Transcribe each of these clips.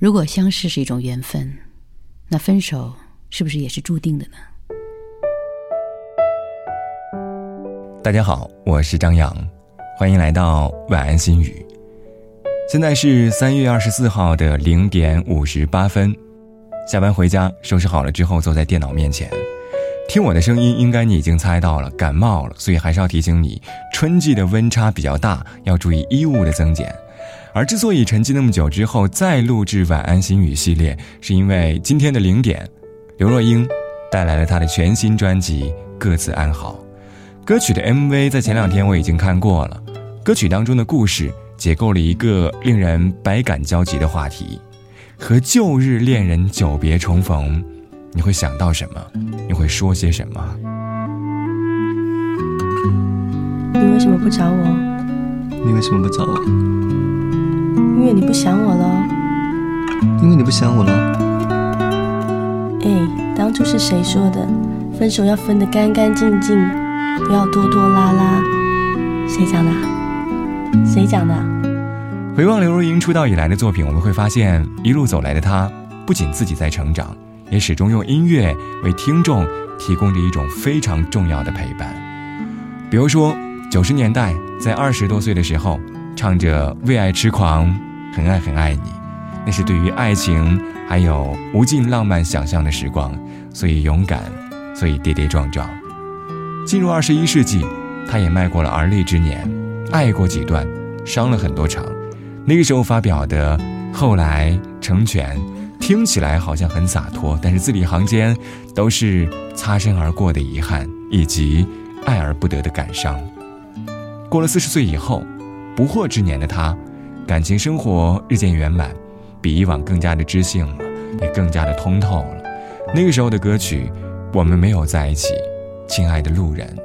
如果相识是一种缘分，那分手是不是也是注定的呢？大家好，我是张扬，欢迎来到晚安心语。现在是三月二十四号的零点五十八分，下班回家收拾好了之后，坐在电脑面前，听我的声音，应该你已经猜到了，感冒了，所以还是要提醒你，春季的温差比较大，要注意衣物的增减。而之所以沉寂那么久之后再录制晚安心语系列，是因为今天的零点，刘若英带来了她的全新专辑《各自安好》。歌曲的 MV 在前两天我已经看过了，歌曲当中的故事解构了一个令人百感交集的话题：和旧日恋人久别重逢，你会想到什么？你会说些什么？你为什么不找我？你为什么不找我？因为你不想我了。因为你不想我了。哎，当初是谁说的？分手要分得干干净净。不要拖拖拉拉，谁讲的？谁讲的？回望刘若英出道以来的作品，我们会发现，一路走来的她，不仅自己在成长，也始终用音乐为听众提供着一种非常重要的陪伴。比如说，九十年代在二十多岁的时候，唱着《为爱痴狂》，很爱很爱你，那是对于爱情还有无尽浪漫想象的时光，所以勇敢，所以跌跌撞撞。进入二十一世纪，他也迈过了而立之年，爱过几段，伤了很多场。那个时候发表的《后来成全》，听起来好像很洒脱，但是字里行间都是擦身而过的遗憾，以及爱而不得的感伤。过了四十岁以后，不惑之年的他，感情生活日渐圆满，比以往更加的知性了，也更加的通透了。那个时候的歌曲，我们没有在一起。亲爱的路人，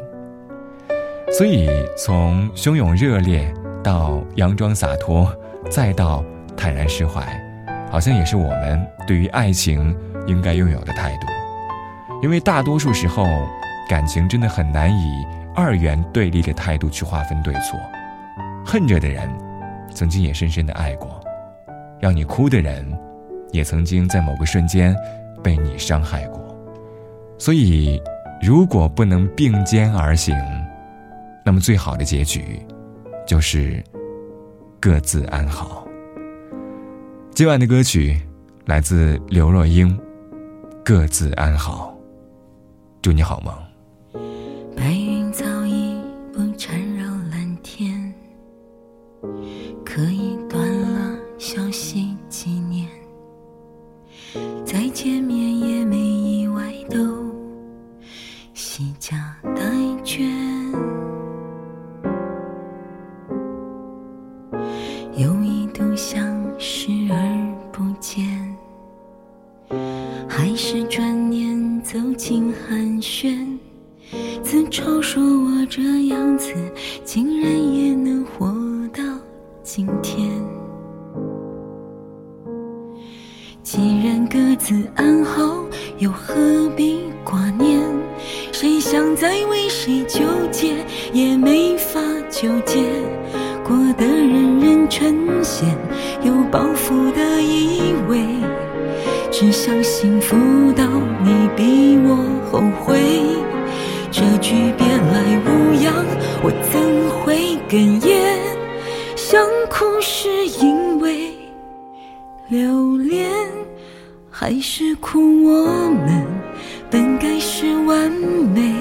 所以从汹涌热烈到佯装洒脱，再到坦然释怀，好像也是我们对于爱情应该拥有的态度。因为大多数时候，感情真的很难以二元对立的态度去划分对错。恨着的人，曾经也深深的爱过；让你哭的人，也曾经在某个瞬间被你伤害过。所以。如果不能并肩而行，那么最好的结局，就是各自安好。今晚的歌曲来自刘若英，《各自安好》，祝你好梦。还是转念走进寒暄，自嘲说我这样子，竟然也能活到今天。既然各自安好，又何必挂念？谁想再为谁纠结，也没法纠结。过得人人称羡，有包袱的以为，只想幸福到你比我后悔。这句别来无恙，我怎会哽咽？想哭是因为留恋，还是哭我们本该是完美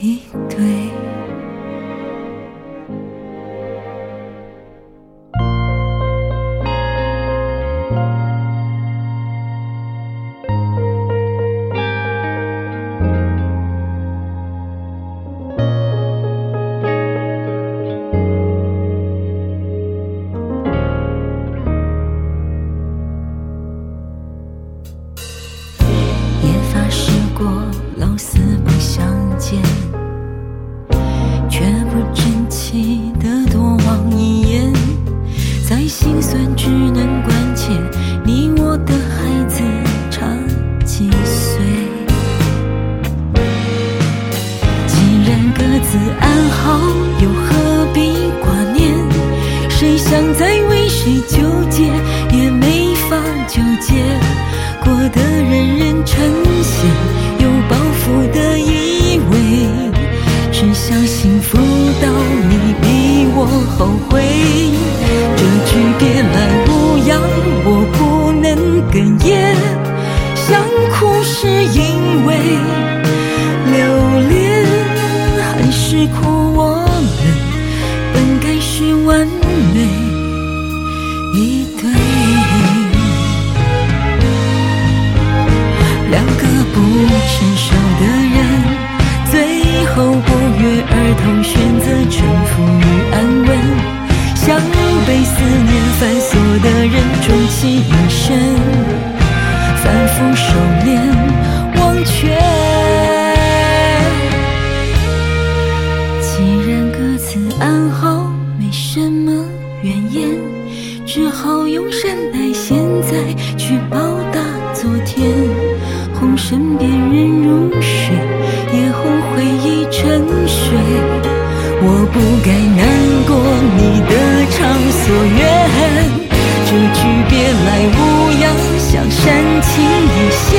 一对？界，过得人人称羡，有包袱的以为，只想幸福到你比我后悔。成熟的人，最后不约而同选择沉浮与安稳，像被思念反锁的人，终其一生反复收敛忘却。既然各自安好，没什么怨言。只好用善待现在去报答昨天，身边人入睡，夜后回忆沉睡。我不该难过你的畅所愿，这句别来无恙像煽情一线，